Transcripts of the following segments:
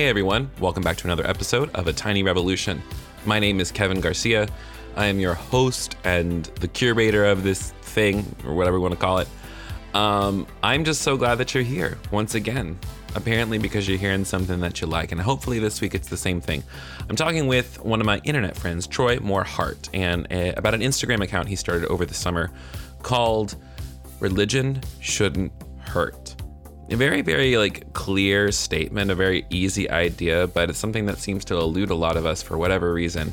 Hey everyone, welcome back to another episode of A Tiny Revolution. My name is Kevin Garcia. I am your host and the curator of this thing, or whatever we want to call it. Um, I'm just so glad that you're here once again. Apparently, because you're hearing something that you like, and hopefully this week it's the same thing. I'm talking with one of my internet friends, Troy Moore-Heart, and uh, about an Instagram account he started over the summer called Religion Shouldn't Hurt a very very like clear statement a very easy idea but it's something that seems to elude a lot of us for whatever reason.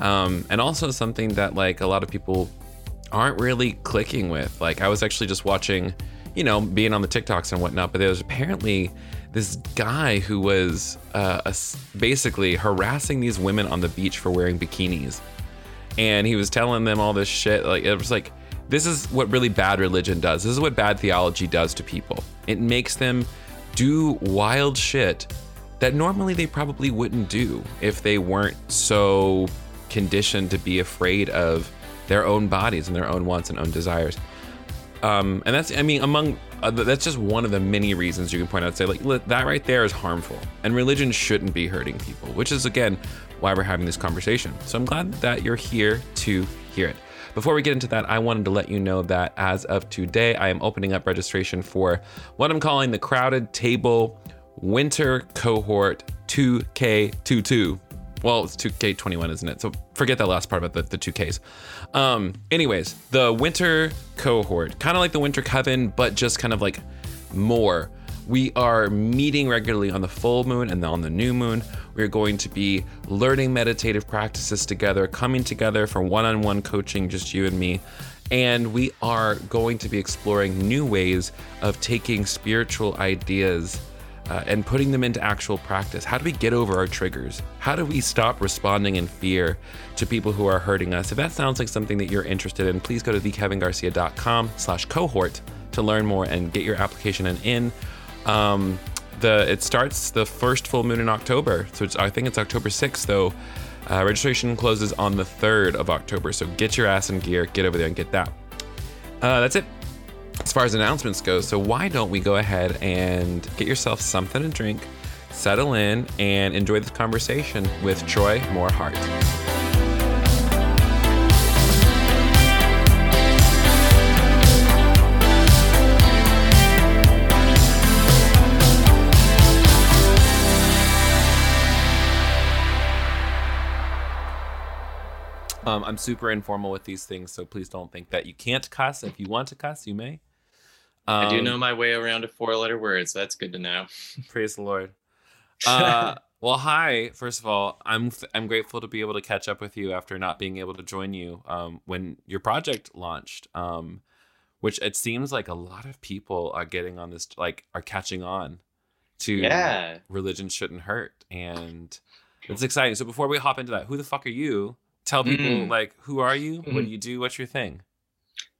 Um, and also something that like a lot of people aren't really clicking with. Like i was actually just watching you know being on the tiktoks and whatnot but there was apparently this guy who was uh, basically harassing these women on the beach for wearing bikinis. And he was telling them all this shit like it was like this is what really bad religion does. This is what bad theology does to people. It makes them do wild shit that normally they probably wouldn't do if they weren't so conditioned to be afraid of their own bodies and their own wants and own desires. Um, and that's, I mean, among uh, that's just one of the many reasons you can point out say like that right there is harmful, and religion shouldn't be hurting people, which is again why we're having this conversation. So I'm glad that you're here to hear it. Before we get into that, I wanted to let you know that as of today, I am opening up registration for what I'm calling the Crowded Table Winter Cohort 2K22. Well, it's 2K21, isn't it? So forget that last part about the, the two Ks. Um, anyways, the winter cohort, kind of like the winter coven, but just kind of like more. We are meeting regularly on the full moon and on the new moon. We're going to be learning meditative practices together, coming together for one on one coaching, just you and me. And we are going to be exploring new ways of taking spiritual ideas uh, and putting them into actual practice. How do we get over our triggers? How do we stop responding in fear to people who are hurting us? If that sounds like something that you're interested in, please go to thekevingarcia.com slash cohort to learn more and get your application in. Um, the it starts the first full moon in October. So I think it's October 6th, though. Uh, registration closes on the 3rd of October. So get your ass in gear, get over there and get that. Uh, that's it as far as announcements go. So why don't we go ahead and get yourself something to drink, settle in, and enjoy this conversation with Troy Moore Um, I'm super informal with these things, so please don't think that you can't cuss. If you want to cuss, you may. Um, I do um, know my way around a four-letter word, so that's good to know. praise the Lord. Uh, well, hi. First of all, I'm I'm grateful to be able to catch up with you after not being able to join you um, when your project launched. Um, which it seems like a lot of people are getting on this, like, are catching on to yeah. religion shouldn't hurt, and it's exciting. So before we hop into that, who the fuck are you? Tell people mm. like who are you? Mm. what do mm-hmm. you do? What's your thing?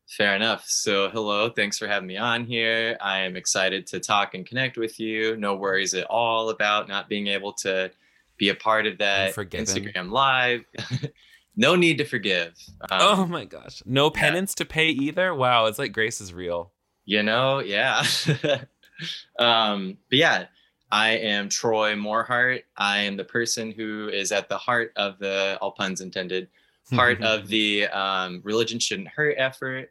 Fair enough. So hello. Thanks for having me on here. I am excited to talk and connect with you. No worries at all about not being able to be a part of that instagram live. No need to forgive. Um, oh my gosh. No penance yeah. to pay either? Wow it's like grace is real. You know? Yeah. Um but yeah I am Troy Moore-Heart. I am the person who is at the heart of the, all puns intended, part of the um, Religion Shouldn't Hurt effort.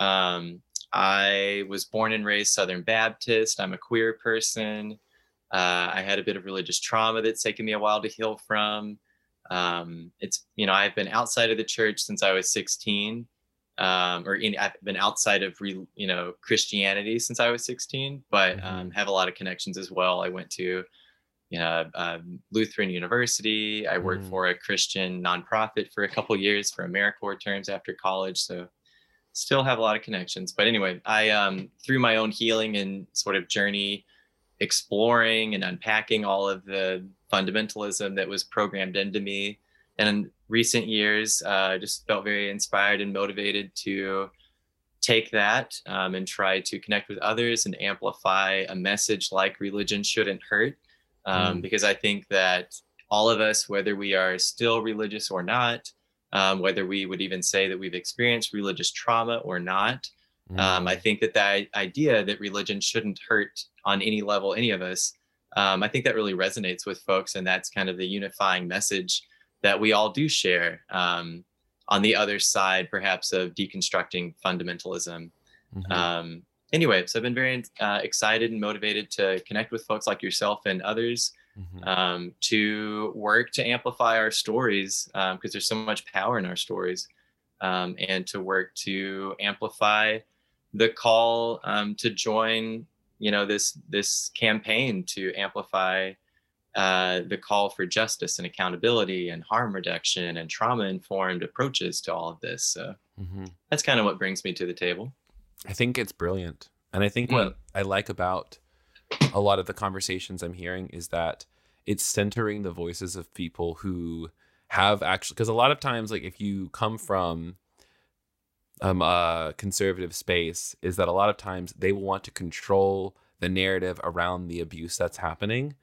Um, I was born and raised Southern Baptist. I'm a queer person. Uh, I had a bit of religious trauma that's taken me a while to heal from. Um, it's, you know, I've been outside of the church since I was 16 um, or in, I've been outside of re, you know Christianity since I was 16, but mm-hmm. um, have a lot of connections as well. I went to you know um, Lutheran University. I worked mm. for a Christian nonprofit for a couple years for AmeriCorps terms after college, so still have a lot of connections. But anyway, I um, through my own healing and sort of journey, exploring and unpacking all of the fundamentalism that was programmed into me and in recent years, uh, just felt very inspired and motivated to take that um, and try to connect with others and amplify a message like religion shouldn't hurt. Um, mm. Because I think that all of us, whether we are still religious or not, um, whether we would even say that we've experienced religious trauma or not, mm. I think that that idea that religion shouldn't hurt on any level, any of us, um, I think that really resonates with folks, and that's kind of the unifying message that we all do share. Um, on the other side, perhaps of deconstructing fundamentalism. Mm-hmm. Um, anyway, so I've been very uh, excited and motivated to connect with folks like yourself and others mm-hmm. um, to work to amplify our stories because um, there's so much power in our stories, um, and to work to amplify the call um, to join, you know, this this campaign to amplify uh, the call for justice and accountability and harm reduction and trauma informed approaches to all of this. So mm-hmm. that's kind of what brings me to the table. I think it's brilliant. And I think mm. what I like about a lot of the conversations I'm hearing is that it's centering the voices of people who have actually, because a lot of times, like if you come from um, a conservative space, is that a lot of times they will want to control the narrative around the abuse that's happening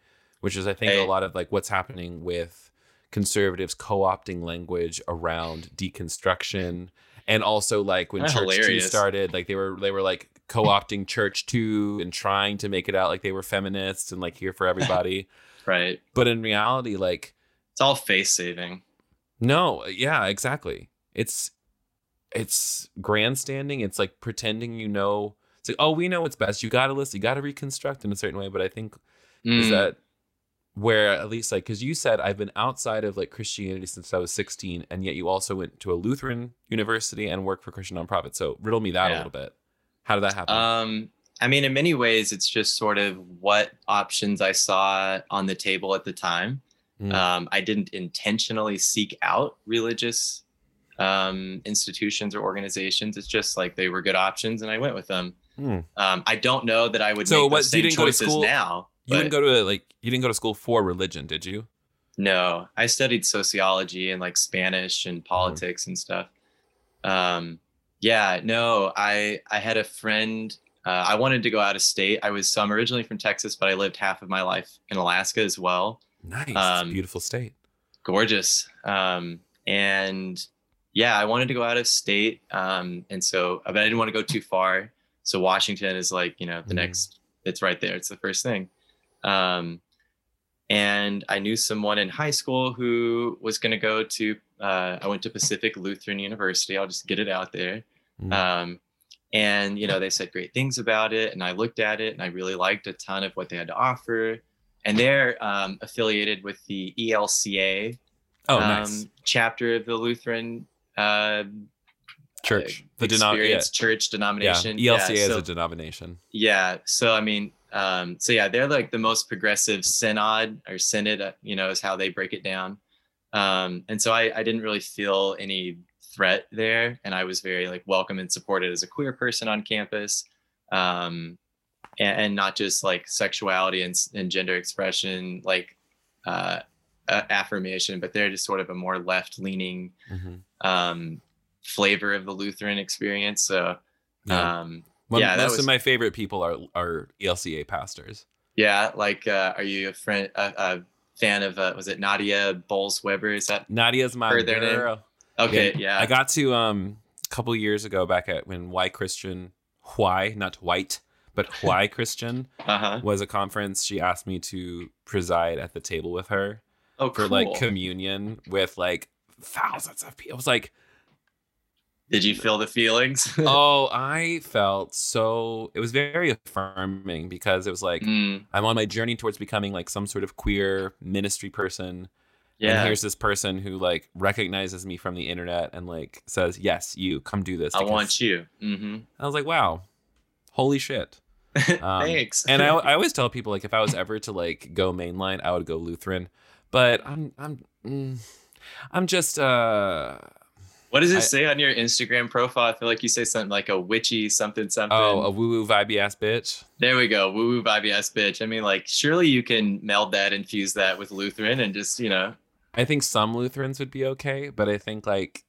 which is I think a lot of like what's happening with conservatives co-opting language around deconstruction. And also like when That's church hilarious. 2 started like they were they were like co-opting church too and trying to make it out like they were feminists and like here for everybody. Right. But in reality like it's all face saving. No yeah exactly. It's it's grandstanding. It's like pretending you know. It's like oh we know what's best. You gotta listen. You gotta reconstruct in a certain way. But i think mm. is that where at least like because you said i've been outside of like christianity since i was 16 and yet you also went to a lutheran university and worked for christian nonprofit. So riddle me that yeah. a little bit. How did that happen? Um i mean in many ways it's just sort of what options i saw on the table at the time. Mm. um, i didn't intentionally seek out religious um, institutions or organizations. It's just like they were good options and i went with them. Mm. um, i don't know that i would so make what, same choices now you didn't go to like you didn't go to school for religion, did you? No, I studied sociology and like Spanish and mm-hmm. politics mm-hmm. and stuff. Um, yeah, no, I I had a friend. Uh, I wanted to go out of state. I was so I'm originally from Texas, but I lived half of my life in Alaska as well. Nice, um, beautiful state. Gorgeous. Um, and yeah, I wanted to go out of state. Um, and so, but I didn't want to go too far. So Washington is like you know the mm. next. It's right there. It's the first thing. Um, and I knew someone in high school who was going to go to, uh, I went to Pacific Lutheran University. I'll just get it out there. Mm-hmm. Um, and, you know, they said great things about it. And I looked at it and I really liked a ton of what they had to offer. And they're um, affiliated with the ELCA oh, nice. Um, chapter of the Lutheran uh, church, the denom- church denomination. Yeah, ELCA yeah, so, is a denomination. Yeah. So, I mean, um, so yeah, they're like the most progressive synod or synod, uh, you know, is how they break it down. Um, and so I, I didn't really feel any threat there, and I was very like welcome and supported as a queer person on campus, um, and, and, not just like sexuality and, and gender expression, like uh, uh, affirmation, but they're just sort of a more left leaning mm-hmm. um, flavor of the Lutheran experience. So. Yeah. Um, yeah, most was, of my favorite people are are ELCA pastors. Yeah, like uh, are you a friend a, a fan of uh, was it Nadia Bolz-Weber? Is that Nadia's my girl? Okay, yeah, yeah. I got to um a couple years ago back at when Why Christian Why not white but Why Christian uh-huh. was a conference. She asked me to preside at the table with her oh, for cool. like communion with like thousands of people. It was like did you feel the feelings? oh, I felt so. It was very affirming because it was like mm. I'm on my journey towards becoming like some sort of queer ministry person. Yeah. And here's this person who like recognizes me from the internet and like says, "Yes, you come do this." I want you. Mm-hmm. I was like, "Wow, holy shit!" Um, Thanks. and I, I always tell people like if I was ever to like go mainline, I would go Lutheran. But I'm I'm mm, I'm just uh what does it I, say on your Instagram profile? I feel like you say something like a witchy something something. Oh, a woo woo vibey ass bitch. There we go, woo woo vibey ass bitch. I mean, like, surely you can meld that, infuse that with Lutheran, and just you know. I think some Lutherans would be okay, but I think like,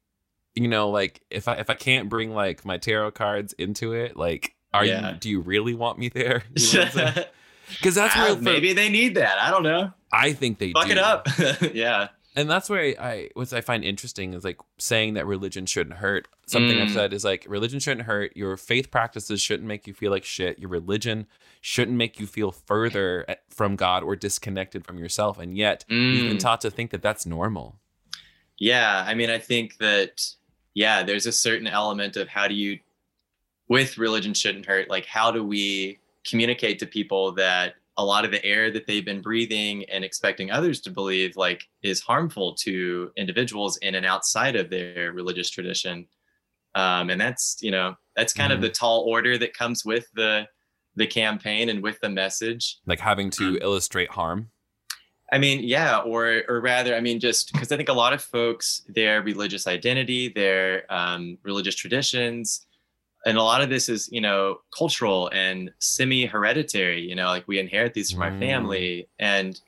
you know, like if I if I can't bring like my tarot cards into it, like, are yeah. you? Do you really want me there? Because you know that's ah, where maybe they need that. I don't know. I think they fuck do. it up. yeah. And that's where I, I what I find interesting is like saying that religion shouldn't hurt. Something I've Mm. said is like religion shouldn't hurt. Your faith practices shouldn't make you feel like shit. Your religion shouldn't make you feel further from God or disconnected from yourself. And yet you've been Mm. taught to think that that's normal. Yeah, I mean, I think that yeah, there's a certain element of how do you, with religion shouldn't hurt. Like, how do we communicate to people that a lot of the air that they've been breathing and expecting others to believe like is harmful to individuals in and outside of their religious tradition, um, and that's you know that's kind of Mhm. the tall order that comes with the the campaign and with the message. Like having to Mm. illustrate harm. I mean, yeah, or or rather, I mean, just because I think a lot of folks, their religious identity, their um, religious traditions, and a lot of this is, you know, cultural and semi-hereditary. You know, like we inherit these from our Mm. family, and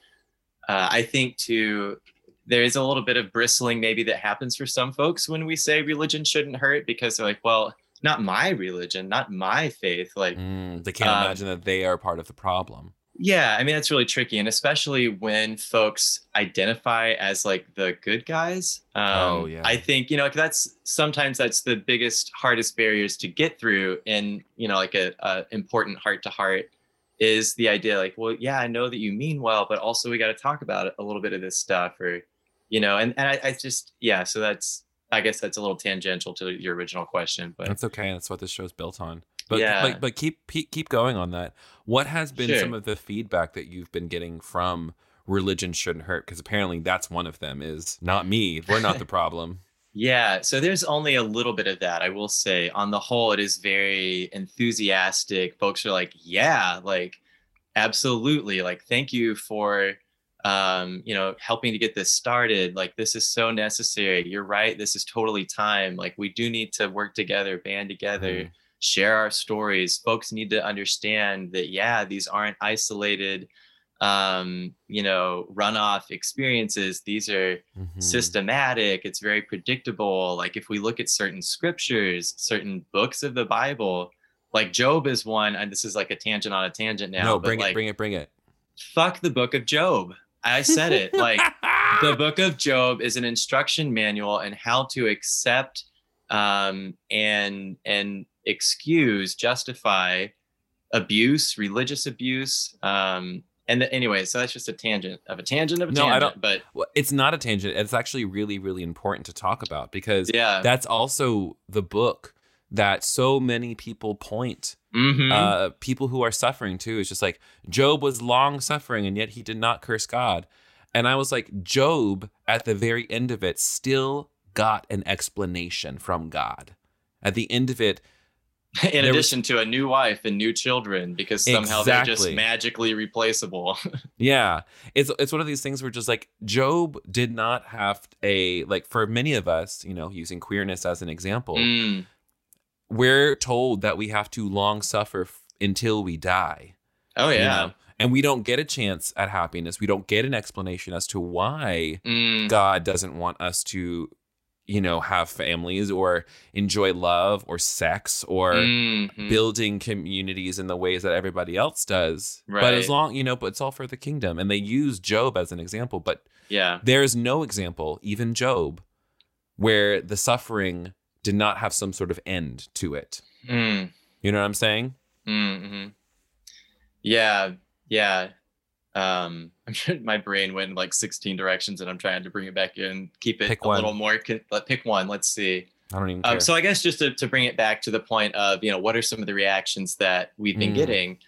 uh, I think too, there is a little bit of bristling maybe that happens for some folks when we say religion shouldn't hurt because they're like, well, not my religion, not my faith, like. Mm, they can't Um, imagine that they are part of the problem. Yeah, I mean that's really tricky, and especially when folks identify as like the good guys. Um, Oh, yeah. I think you know 'cause that's sometimes that's the biggest, hardest barriers to get through in you know like a, a important heart to heart is the idea like, well, yeah, I know that you mean well, but also we got to talk about a little bit of this stuff, or you know, and and I, I just yeah, so that's I guess that's a little tangential to your original question, but That's okay. That's what this show's built on. But Yeah. but, but keep keep keep going on that. What has been Sure. some of the feedback that you've been getting from religion shouldn't hurt? Because apparently that's one of them. Is not me. We're not the problem. Yeah, so there's only a little bit of that. I will say, on the whole, it is very enthusiastic. Folks are like, "Yeah, like, absolutely! Like, thank you for, um, you know, helping to get this started. Like, this is so necessary. You're right. This is totally time. Like, we do need to work together, band together, Mhm. Share our stories. Folks need to understand that, yeah, these aren't isolated." um you know runoff experiences these are Mhm. systematic it's very predictable like if we look at certain scriptures certain books of the bible like job is one and this is like a tangent on a tangent now no, bring like it, bring it, bring it. fuck the book of job i said it like the book of job is an instruction manual on how to accept um and and excuse justify abuse religious abuse um and the, anyway so that's just a tangent of a tangent of a No, I tangent don't- but Well, it's not a tangent. It's actually really, really important to talk about because yeah that's also the book that so many people point Mhm. uh, people who are suffering too. It's just like Job was long suffering and yet he did not curse God. And I was like, Job at the very end of it still got an explanation from God. At the end of it, in there was- addition to a new wife and new children because somehow they're just magically replaceable yeah, it's it's one of these things where just like Job did not have a like for many of us, you know, using queerness as an example, Mm, we're told that we have to long suffer f- until we die. oh you yeah know? And we don't get a chance at happiness. We don't get an explanation as to why Mm, God doesn't want us to, you know, have families or enjoy love or sex or mhm. building communities in the ways that everybody else does. But as long, you know, but it's all for the kingdom. And they use Job as an example, but yeah there is no example, even Job, where the suffering did not have some sort of end to it. Mm, You know what I'm saying? mm, mhm. yeah yeah um i'm sure my brain went in like 16 directions and i'm trying to bring it back in keep it Pick a one. little more pick one let's see I don't even care. Um, so I guess just to, to bring it back to the point of, you know, what are some of the reactions that we've been Mm. getting?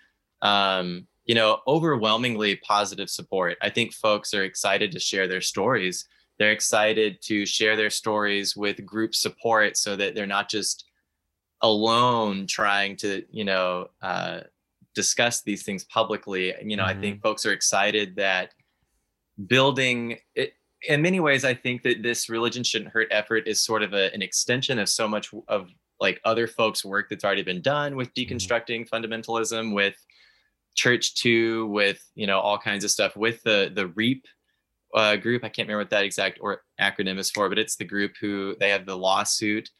Um, you know, overwhelmingly positive support. I think folks are excited to share their stories. They're excited to share their stories with group support so that they're not just alone trying to, you know, uh, discuss these things publicly. You know, I think folks are excited that building it, in many ways, I think that this religion shouldn't hurt effort is sort of a, an extension of so much of like other folks' work that's already been done with deconstructing fundamentalism, with Church Too, with you know all kinds of stuff, with the the REAP uh, group. I can't remember what that exact or acronym is for, but it's the group who they have the lawsuit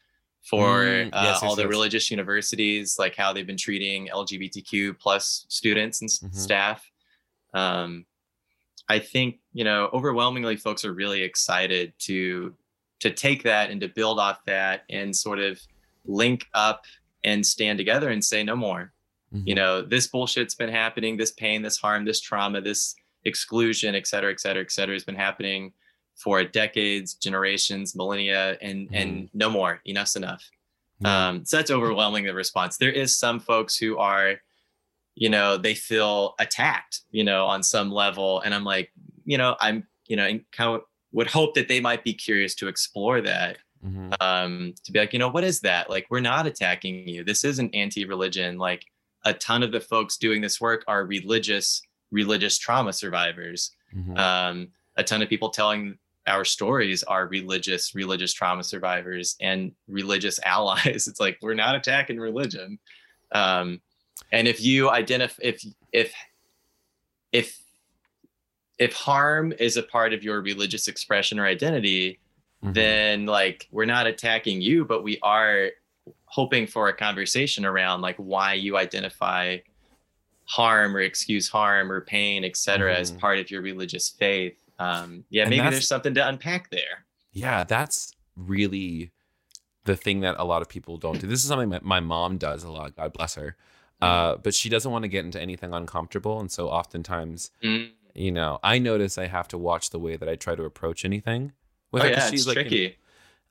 for Mm, uh, yes, yes, all the yes. religious universities, like how they've been treating LGBTQ plus students and Mhm. staff. Um, I think you know overwhelmingly folks are really excited to to take that and to build off that and sort of link up and stand together and say no more. Mm-hmm. You know, this bullshit's been happening, this pain, this harm, this trauma, this exclusion, et cetera, et cetera, et cetera, has been happening for decades, generations, millennia, and mm-hmm. and no more. Enough's enough. Um, so that's overwhelming the response. There is some folks who are, you know, they feel attacked, you know, on some level, and I'm like, you know, I'm, you know, and kind of would hope that they might be curious to explore that. Mm-hmm. Um, to be like, you know, what is that? Like, we're not attacking you. This isn't anti-religion. Like, a ton of the folks doing this work are religious, religious trauma survivors. Mm-hmm. Um, a ton of people telling our stories are religious religious trauma survivors and religious allies it's like we're not attacking religion um, and if you identify if if if if harm is a part of your religious expression or identity mm-hmm. then like we're not attacking you but we are hoping for a conversation around like why you identify harm or excuse harm or pain etc mm-hmm. as part of your religious faith um, yeah, and maybe there's something to unpack there. Yeah, that's really the thing that a lot of people don't do. This is something that my mom does a lot. God bless her. Mm. Uh, but she doesn't want to get into anything uncomfortable, and so oftentimes, mm. you know, I notice I have to watch the way that I try to approach anything. With oh, her, yeah, she's it's like, tricky. You know,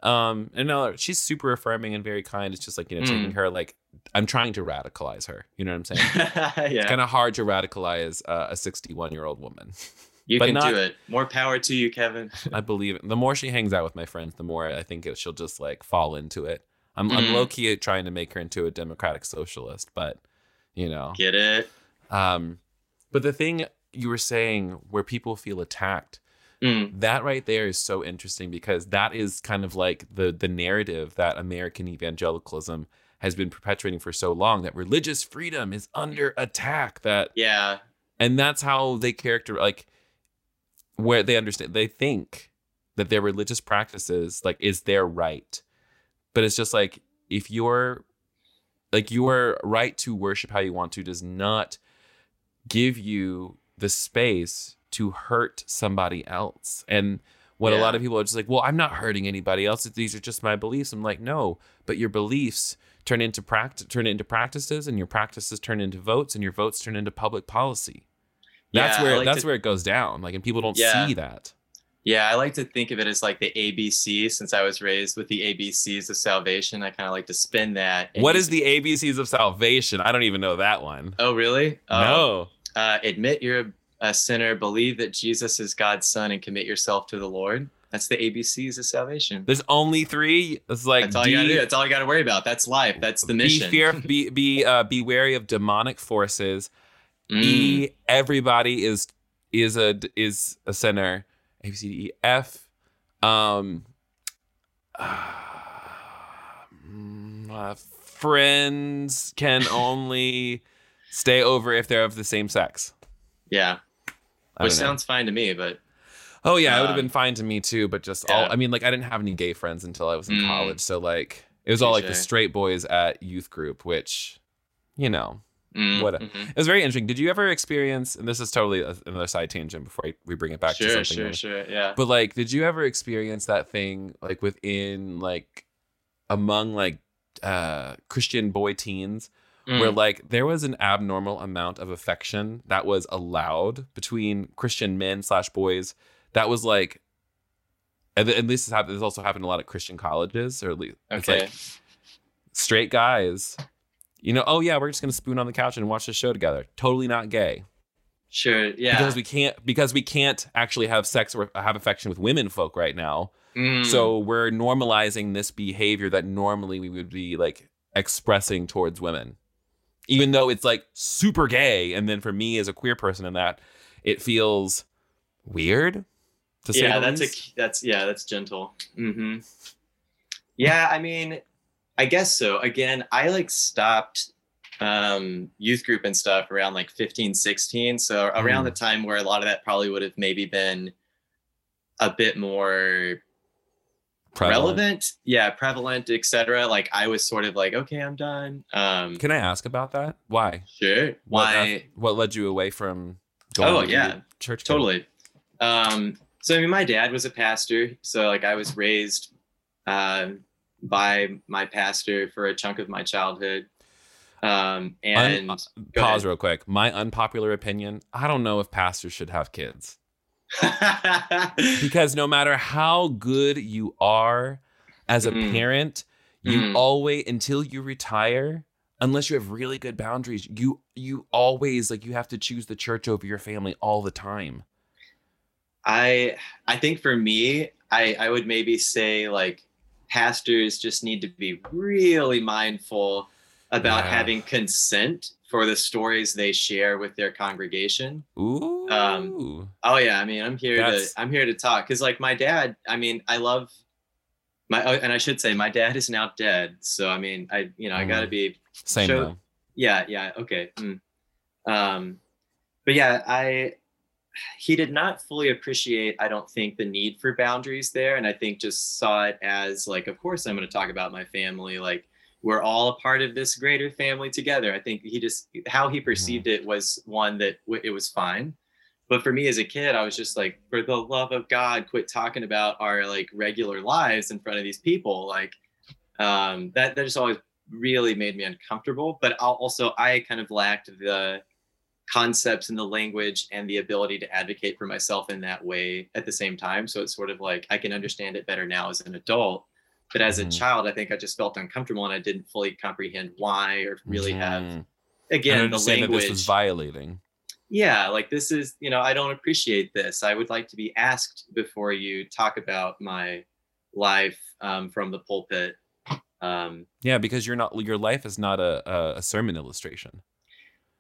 um, and no, she's super affirming and very kind. It's just like you know, mm. taking her like I'm trying to radicalize her. You know what I'm saying? yeah. It's kind of hard to radicalize uh, a 61 year old woman. You but can not, do it. More power to you, Kevin. I believe it. The more she hangs out with my friends, the more I think it, she'll just like fall into it. I'm, mm. I'm mm-hmm. low key trying to make her into a democratic socialist, but you know, get it. Um, but the thing you were saying where people feel attacked, mm. that right there is so interesting because that is kind of like the the narrative that American evangelicalism has been perpetuating for so long that religious freedom is under attack. That yeah, and that's how they character like where they understand they think that their religious practices like is their right. But it's just like if you're like your right to worship how you want to does not give you the space to hurt somebody else. And what yeah. a lot of people are just like well i'm not hurting anybody else. These are just my beliefs. I'm like no but your beliefs turn into practice turn into practices and your practices turn into votes and your votes turn into public policy that's yeah, where like that's to, where it goes down. Like, and people don't yeah. see that. Yeah, I like to think of it as like the ABC. Since I was raised with the ABCs of salvation, I kind of like to spin that. What is the ABCs of salvation? I don't even know that one. Oh, really? No. Um, uh, admit you're a sinner. Believe that Jesus is God's son, and commit yourself to the Lord. That's the ABCs of salvation. There's only three. It's like that's all D- you gotta do. That's all you gotta worry about. That's life. That's the mission. Be fear. be be uh, be wary of demonic forces. Mm. E everybody is is a is a center. A B C D E F. Um. Uh, friends can only stay over if they're of the same sex. Yeah. Which sounds fine to me, but Oh yeah, um, it would have been fine to me too, but just yeah. all I mean, like I didn't have any gay friends until I was in mm. college. So like it was all like the straight boys at youth group, which, you know, Mm, what a, mm-hmm. it was very interesting. Did you ever experience? And this is totally another side tangent before I, we bring it back sure, to something. Sure, sure, sure, yeah. But like, did you ever experience that thing like within like among like uh Christian boy teens? Mm. Where like there was an abnormal amount of affection that was allowed between Christian men slash boys. That was like, at least this happened. This also happened a lot at Christian colleges, or at least okay. it's like straight guys you know, oh yeah, we're just gonna spoon on the couch and watch the show together. Totally not gay. Sure. Yeah. Because we can't because we can't actually have sex or have affection with women folk right now. Mm. So we're normalizing this behavior that normally we would be like expressing towards women. Even though it's like super gay. And then for me as a queer person in that, it feels weird to say. Yeah, that's least. a that's yeah, that's gentle. Mm-hmm. Yeah, I mean, I guess so. Again, I like stopped um, youth group and stuff around like 15, 16. So around mm. the time where a lot of that probably would have maybe been a bit more prevalent. relevant. Yeah, prevalent, etc. Like I was sort of like, okay, I'm done. Um, Can I ask about that? Why? Sure. Why? What, what led you away from going oh, yeah. church? Totally. Um, so I mean, my dad was a pastor, so like I was raised um, by my pastor for a chunk of my childhood. Um, and Un- pause ahead. real quick. My unpopular opinion: I don't know if pastors should have kids because no matter how good you are as a Mhm. parent, you Mhm. always until you retire. Unless you have really good boundaries, you you always like you have to choose the church over your family all the time. I I think for me, I I would maybe say like pastors just need to be really mindful about Yeah. having consent for the stories they share with their congregation. Ooh. Oh yeah, I mean, I'm here That's- to I'm here to talk because like my dad, I mean, I love my oh, and I should say my dad is now dead. So I mean, I you know I got to Mm. be Same show- yeah yeah okay mm. um but yeah i he did not fully appreciate i don't think the need for boundaries there. And i think just saw it as like of course i'm going to talk about my family like we're all a part of this greater family together. I think he just how he perceived it was one that w- it was fine. But for me as a kid i was just like for the love of god quit talking about our like regular lives in front of these people. Like um that that just always really made me uncomfortable. But I'll also i kind of lacked the concepts and the language and the ability to advocate for myself in that way at the same time so it's sort of like i can understand it better now as an adult but as Mhm. a child i think i just felt uncomfortable and i didn't fully comprehend why or really have Mhm. again the language that this was violating. yeah like this is you know i don't appreciate this i would like to be asked before you talk about my life um, from the pulpit um, Yeah, because you're not your life is not a, a sermon illustration.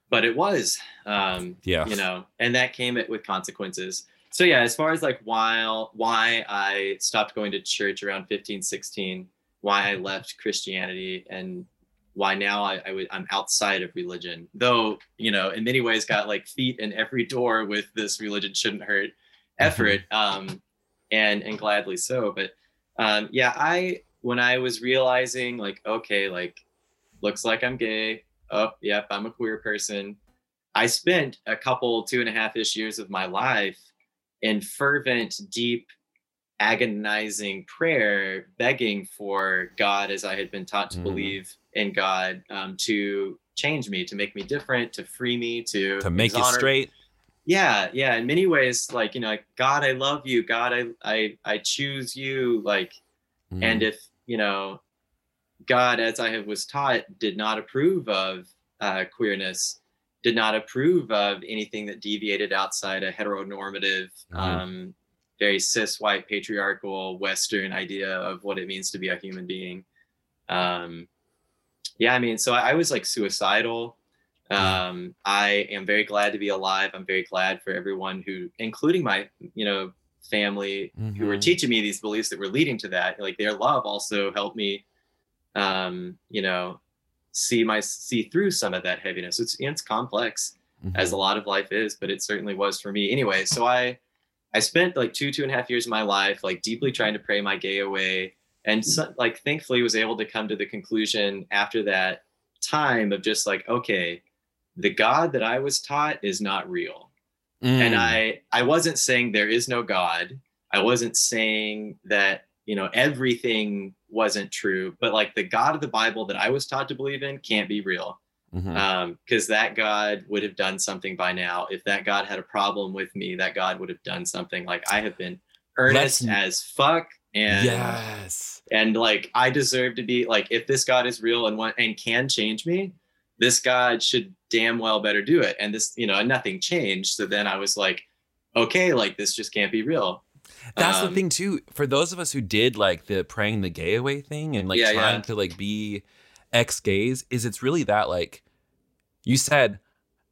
But it was um, Yeah. you know and that came with consequences. So yeah as far as like why why i stopped going to church around 15 16 why i left christianity and why now I, I would i'm outside of religion though you know in many ways got like feet in every door with this religion shouldn't hurt effort um and and gladly so. But um yeah i when i was realizing like okay like looks like i'm gay oh yep i'm a queer person i spent a couple two and a half ish years of my life in fervent deep agonizing prayer begging for god as i had been taught to Mhm. believe in god um, to change me to make me different to free me to To make you exonerate- straight. yeah yeah in many ways like you know like god i love you god i i, I choose you like Mm. and if you know god as i have was taught did not approve of uh, queerness did not approve of anything that deviated outside a heteronormative Mhm. um, very cis white patriarchal western idea of what it means to be a human being um, yeah i mean so i, I was like suicidal um, i am very glad to be alive i'm very glad for everyone who including my you know family who were Mhm. teaching me these beliefs that were leading to that like their love also helped me um you know see my see through some of that heaviness. It's it's complex Mhm. as a lot of life is but it certainly was for me. Anyway so i i spent like two two and a half years of my life like deeply trying to pray my gay away. And so, like thankfully was able to come to the conclusion after that time of just like okay the god that i was taught is not real. And Mm. i i wasn't saying there is no god. I wasn't saying that you know everything wasn't true but like the god of the bible that i was taught to believe in can't be real. Mhm. um because that god would have done something by now. If that god had a problem with me that god would have done something. Like i have been earnest Let's- as fuck and yes. and like i deserve to be like if this god is real and want and can change me this god should damn well better do it. And this you know and nothing changed. So then i was like okay like this just can't be real That's the Um, thing too. For those of us who did like the praying the gay away thing and like Yeah, trying yeah. to like be ex gays, is it's really that like you said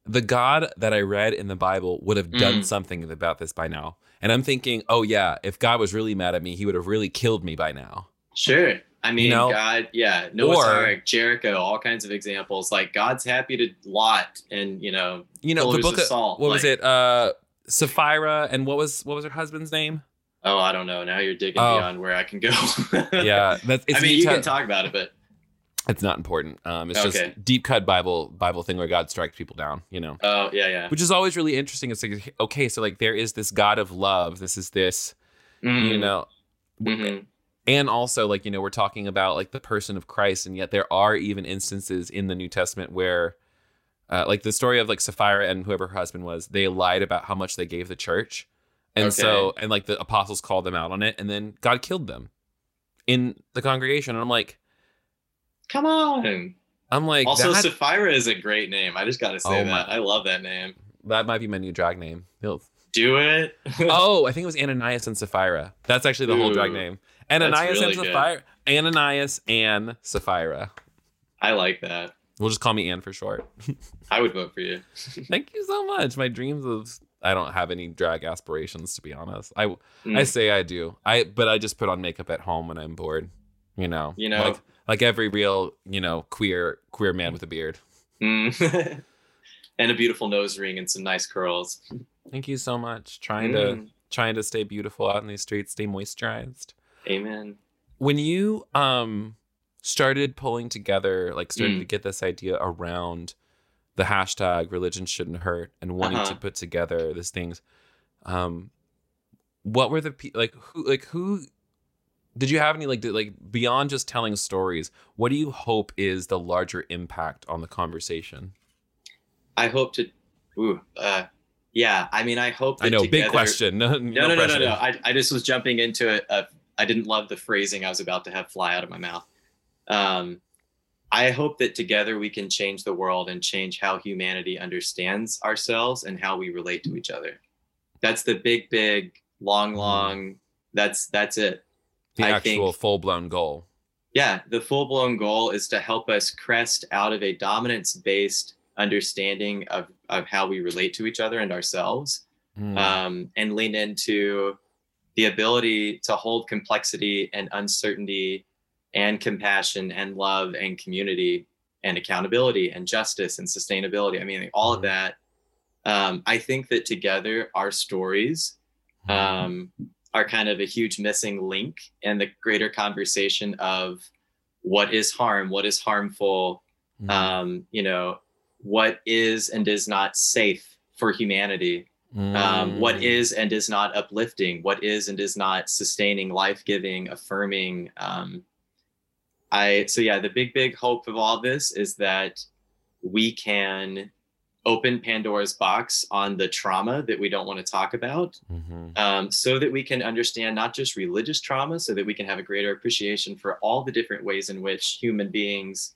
the God that I read in the Bible would have done Mm. something about this by now. And I'm thinking, oh yeah, if God was really mad at me, he would have really killed me by now. sure i mean know? god yeah noah's ark jericho all kinds of examples like god's happy to lot and you know You know, the book of of, salt, what was it? Uh Sapphira and what was what was her husband's name? Oh i don't know now you're digging Oh. beyond where i can go Yeah, that's it's i mean you can talk about it but It's not important. Um, it's Okay. just deep cut Bible Bible thing where God strikes people down. You know, Oh yeah, yeah. which is always really interesting. It's like okay, so like there is this God of love. This is this. You Mhm, know, mhm. and also like you know we're talking about like the person of christ and yet there are even instances in the new testament where uh, like the story of like sapphira and whoever her husband was they lied about how much they gave the church and so and like the apostles called them out on it and then god killed them in the congregation and i'm like Come on. i'm like also, that, Sapphira is a great name. I just gotta say Oh, my- that. I love that name. that might be my new drag name He'll- Do it. oh i think it was ananias and sapphira that's actually the whole drag name ananias really and good. sapphira ananias and sapphira I like that. we'll just call me ann for short I would vote for you. Thank you so much. My dreams of I don't have any drag aspirations to be honest. I I Mm. say I do. I but I just put on makeup at home when I'm bored. You know. You know- Like like every real, you know, queer queer man with a beard. Mm. and a beautiful nose ring and some nice curls. Thank you so much. Trying to Mm. trying to stay beautiful out in these streets, stay moisturized. Amen. When you um started pulling together, like started Mm. to get this idea around the hashtag religion shouldn't hurt and wanting Uh-huh. to put together these things, um, what were the pe- like who like who did you have any like did, like beyond just telling stories? What do you hope is the larger impact on the conversation? I hope to. Ooh, uh, yeah. I mean, I hope. That I know, big question. No, No, no, no, no, pressure. no. I, I just was jumping into it. Uh, I didn't love the phrasing I was about to have fly out of my mouth. Um, I hope that together we can change the world and change how humanity understands ourselves and how we relate to each other. That's the big, big, long, long. That's that's it. The I actual think- full blown goal. Yeah, the full blown goal is to help us crest out of a dominance based understanding of, of how we relate to each other and ourselves Mm. um, and lean into the ability to hold complexity and uncertainty and compassion and love and community and accountability and justice and sustainability. I mean, all of Mhm. that. Um, I think that together our stories Mm. um, are kind of a huge missing link in the greater conversation of what is harm, what is harmful, Mm. um, you know, what is and is not safe for humanity, um, what Mm. and is not uplifting, what is and is not sustaining, life giving, affirming. I so yeah, the big big hope of all this is that we can open Pandora's box on the trauma that we don't want to talk about Mhm. um, so that we can understand not just religious trauma, so that we can have a greater appreciation for all the different ways in which human beings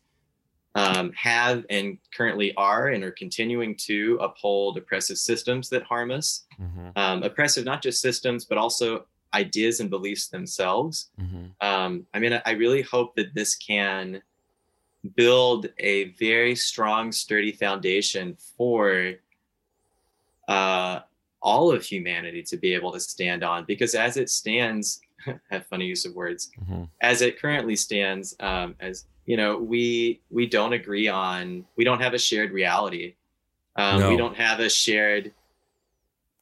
um, have and currently are and are continuing to uphold oppressive systems that harm us. Mhm. Um, oppressive, not just systems, but also ideas and beliefs themselves. Mhm. Um, I mean, I- really hope that this can build a very strong, sturdy foundation for uh, all of humanity to be able to stand on. Because as it stands, have funny use of words. Mhm. As it currently stands, um, as you know, we we don't agree on. We don't have a shared reality. Um, No. We don't have a shared.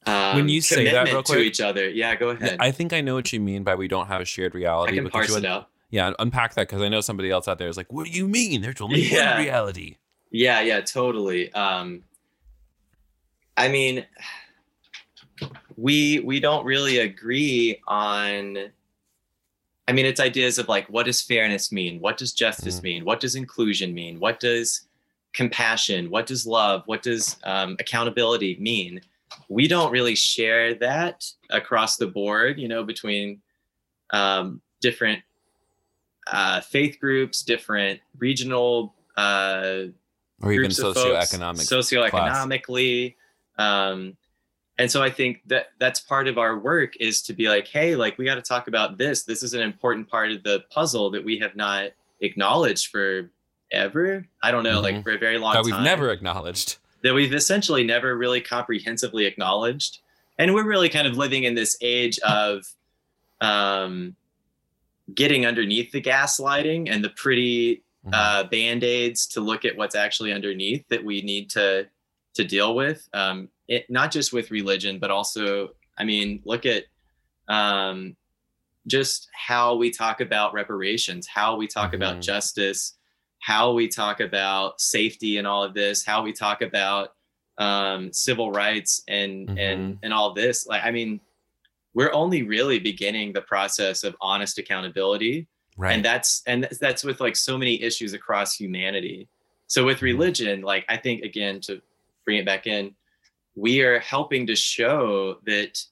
Um, When you say that real to each other, yeah, go ahead. I think I know what you mean by we don't have a shared reality. I can parse it out. Yeah, unpack that because I know somebody else out there is like, "What do you mean? There's only Yeah. one reality." Yeah, yeah, totally. Um I mean we we don't really agree on I mean it's ideas of like what does fairness mean? What does justice Mhm. mean? What does inclusion mean? What does compassion? What does love? What does um, accountability mean? We don't really share that across the board, you know, between um, different uh, faith groups, different regional uh, Or even groups of folks, socioeconomic. socioeconomically um and so i think that that's part of our work is to be like hey like we got to talk about this this is an important part of the puzzle that we have not acknowledged for ever i don't know like Mhm. for a very long that time we've never acknowledged. That we've essentially never really comprehensively acknowledged and we're really kind of living in this age of um getting underneath the gaslighting and the pretty Mhm. uh, band-aids to look at what's actually underneath that we need to to deal with um it not just with religion but also i mean look at um just how we talk about reparations how we talk Mhm. about justice how we talk about safety and all of this, how we talk about um, civil rights and Mhm. and and all this. Like, I mean, we're only really beginning the process of honest accountability, Right. and that's and that's- with like so many issues across humanity. So with Mhm. religion, like I think again to bring it back in, we are helping to show that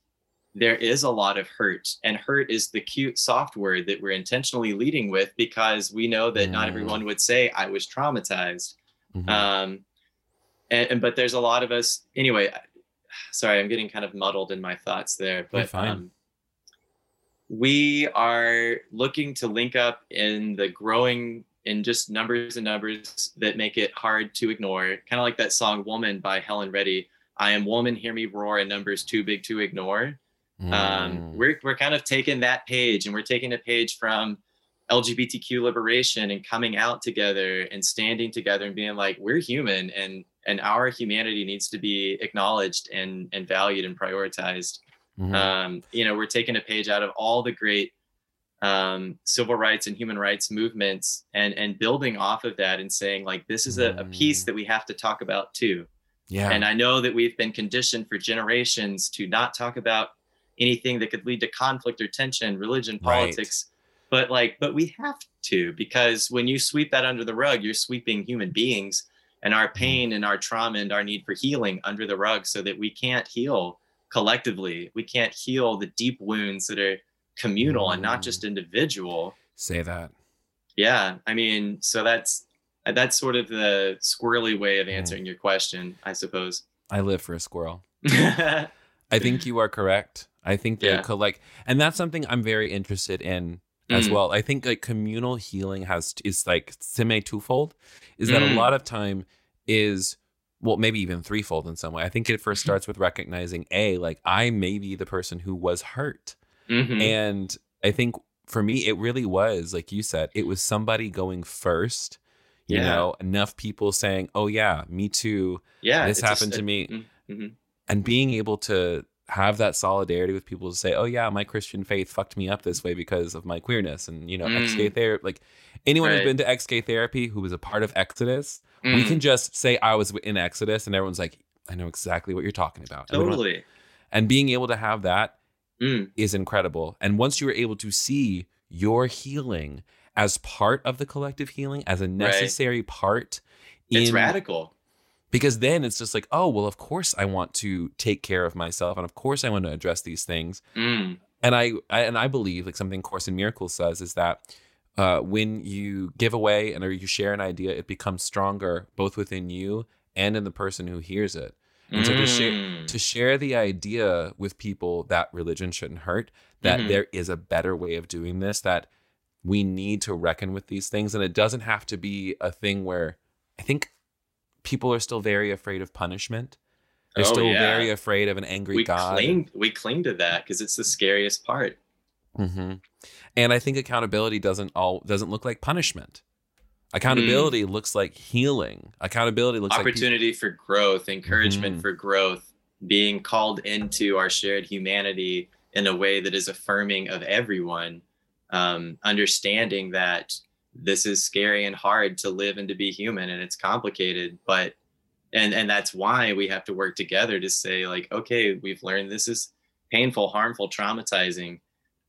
there is a lot of hurt and hurt is the cute soft word that we're intentionally leading with because we know that not Mm. everyone would say i was traumatized Mhm. um and, and but there's a lot of us anyway sorry i'm getting kind of muddled in my thoughts there but um we are looking to link up in the growing in just numbers and numbers that make it hard to ignore kind of like that song woman by helen reddy i am woman hear me roar and numbers too big to ignore um, Mm. we're, we're kind of taking that page and we're taking a page from lgbtq liberation and coming out together and standing together and being like we're human and and our humanity needs to be acknowledged and and valued and prioritized Mhm. um, you know we're taking a page out of all the great um, civil rights and human rights movements and and building off of that and saying like this is a, a piece Mm. that we have to talk about too yeah. and I know that we've been conditioned for generations to not talk about anything that could lead to conflict or tension, religion, Right. politics. But like, but we have to because when you sweep that under the rug, you're sweeping human beings and our mm-hmm. pain and our trauma and our need for healing under the rug so that we can't heal collectively. We can't heal the deep wounds that are communal and not just mm. individual. Say that. Yeah. I mean, so that's that's sort of the squirrely way of mm. answering your question, I suppose. I live for a squirrel. I think you are correct. I think Yeah. that collect, and that's something I'm very interested in as Mm. well. I think like communal healing has is like semi twofold. Is that Mm. a lot of time is well maybe even threefold in some way. I think it first starts with recognizing a like I may be the person who was hurt, Mhm. and I think for me it really was like you said it was somebody going first. You Yeah. know, enough people saying, "Oh yeah, me too." yeah, this it's a happened to me mm, mhm. and being able to have that solidarity with people to say, "Oh yeah, my Christian faith fucked me up this way because of my queerness," and you know, Mm. ex-gay therapy. Like anyone who's been to ex-gay therapy who was a part of Exodus, we Mm, can just say I was in Exodus, and everyone's like, "I know exactly what you're talking about." And totally. And being able to have that Mm, is incredible. And once you are able to see your healing as part of the collective healing, as a necessary part, it's radical. Because then it's just like oh well of course i want to take care of myself and of course i want to address these things. Mm, and i, I and i believe like something course in miracles says is that uh, when you give away and or you share an idea it becomes stronger both within you and in the person who hears it. And so to share mm, to share the idea with people that religion shouldn't hurt that Mhm. there is a better way of doing this that we need to reckon with these things. And it doesn't have to be a thing where i think people are still very afraid of punishment they're Oh, still yeah. very afraid of an angry we god cling we cling to that because it's the scariest part. hmm and i think accountability doesn't all doesn't look like punishment accountability looks like healing accountability looks like Opportunity for growth, encouragement Mhm. for growth, being called into our shared humanity in a way that is affirming of everyone. Um, understanding that this is scary and hard to live and to be human, and it's complicated, but and and that's why we have to work together to say like okay we've learned this is painful harmful traumatizing.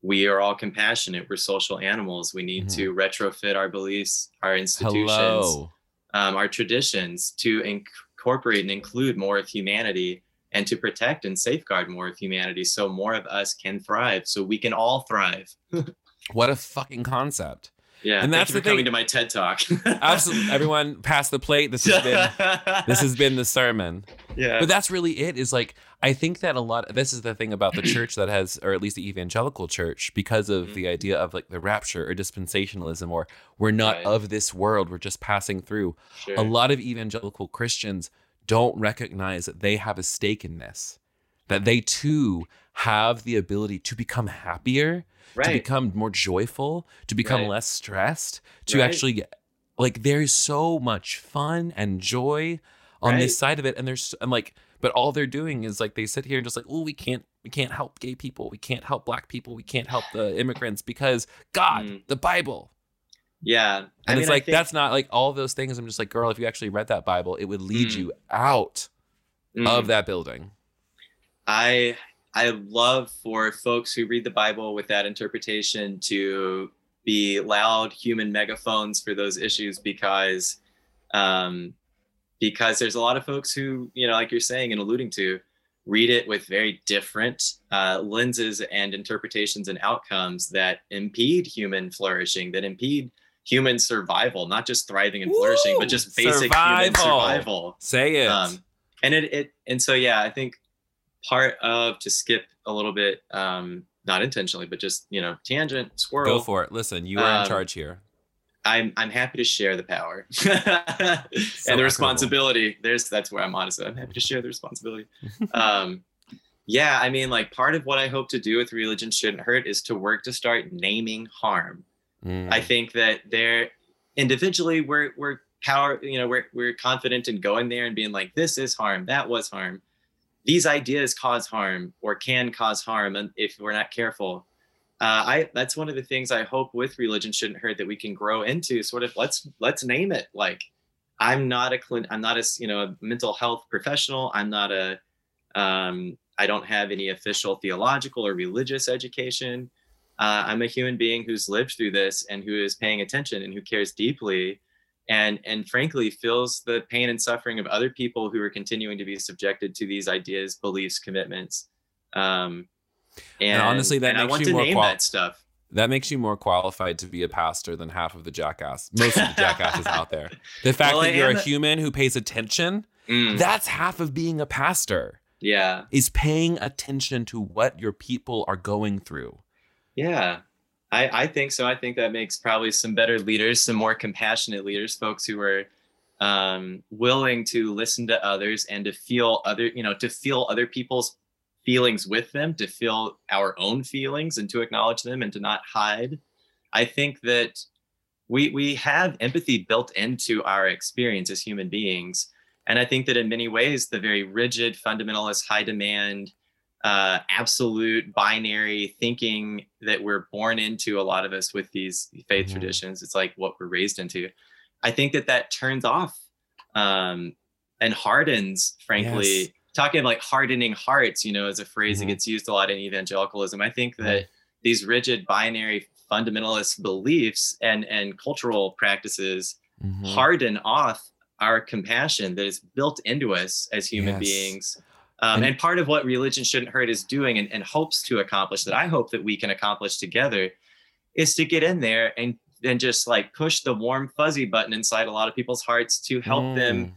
We are all compassionate. We're social animals. We need Mhm. to retrofit our beliefs our institutions um, our traditions to inc- incorporate and include more of humanity and to protect and safeguard more of humanity so more of us can thrive so we can all thrive. What a fucking concept yeah And that's the thing- coming to my ted talk absolutely everyone pass the plate this has been this has been the sermon yeah but that's really it is like i think that a lot this is the thing about the church that has or at least the evangelical church because of Mhm. the idea of like the rapture or dispensationalism or we're not Right. of this world we're just passing through sure. a lot of evangelical christians don't recognize that they have a stake in this that they too have the ability to become happier to become more joyful to become Right. less stressed to Right. actually get like there's so much fun and joy on Right. this side of it and there's and like but all they're doing is like they sit here and just like oh we can't we can't help gay people we can't help black people we can't help the immigrants because god Mm. the bible Yeah. And I it's like think- that's not like all those things. I'm just like, girl, if you actually read that Bible, it would lead Mm. you out Mm. of that building. I I love for folks who read the Bible with that interpretation to be loud human megaphones for those issues because um because there's a lot of folks who, you know, like you're saying and alluding to, read it with very different uh, lenses and interpretations and outcomes that impede human flourishing, that impede human survival, not just thriving and flourishing, but just basic human Survival. survival Say it. um and it, it and so yeah i think part of to skip a little bit um not intentionally but just you know tangent squirrel Go for it. Listen, you are in Um, charge here. i'm i'm happy to share the power and the responsibility there's that's where i'm honest i'm happy to share the responsibility um yeah i mean like part of what i hope to do with religion shouldn't hurt is to work to start naming harm Mm. I think that they're individually we're we're power, you know, we're we're confident in going there and being like, this is harm, that was harm. These ideas cause harm or can cause harm and if we're not careful. Uh, I that's one of the things I hope with religion shouldn't hurt that we can grow into. Sort of let's let's name it. Like I'm not a clin I'm not a you know a mental health professional. I'm not a um, I don't have any official theological or religious education uh, I'm a human being who's lived through this and who is paying attention and who cares deeply and and frankly feels the pain and suffering of other people who are continuing to be subjected to these ideas beliefs commitments um and, honestly, that and i makes want you to more name qual- that stuff That makes you more qualified to be a pastor than half of the jackass, most of the jackasses out there. The fact Well, I that you're a a- human who pays attention, Mm, that's half of being a pastor. yeah Is paying attention to what your people are going through. Yeah, I, I think so. I think that makes probably some better leaders, some more compassionate leaders, folks who are um, willing to listen to others and to feel other, you know, to feel other people's feelings with them, to feel our own feelings and to acknowledge them and to not hide. I think that we we have empathy built into our experience as human beings. And I think that in many ways, the very rigid, fundamentalist, high demand, uh, absolute binary thinking that we're born into a lot of us with these faith Mhm. traditions it's like what we're raised into i think that that turns off um, and hardens frankly Yes. talking like hardening hearts you know as a phrase Mhm. that gets used a lot in evangelicalism i think that these rigid binary fundamentalist beliefs and and cultural practices Mhm. harden off our compassion that is built into us as human Yes. beings. Um, And- part of what religion shouldn't hurt is doing and, and hopes to accomplish that I hope that we can accomplish together is to get in there and and just like push the warm fuzzy button inside a lot of people's hearts to help them Mm.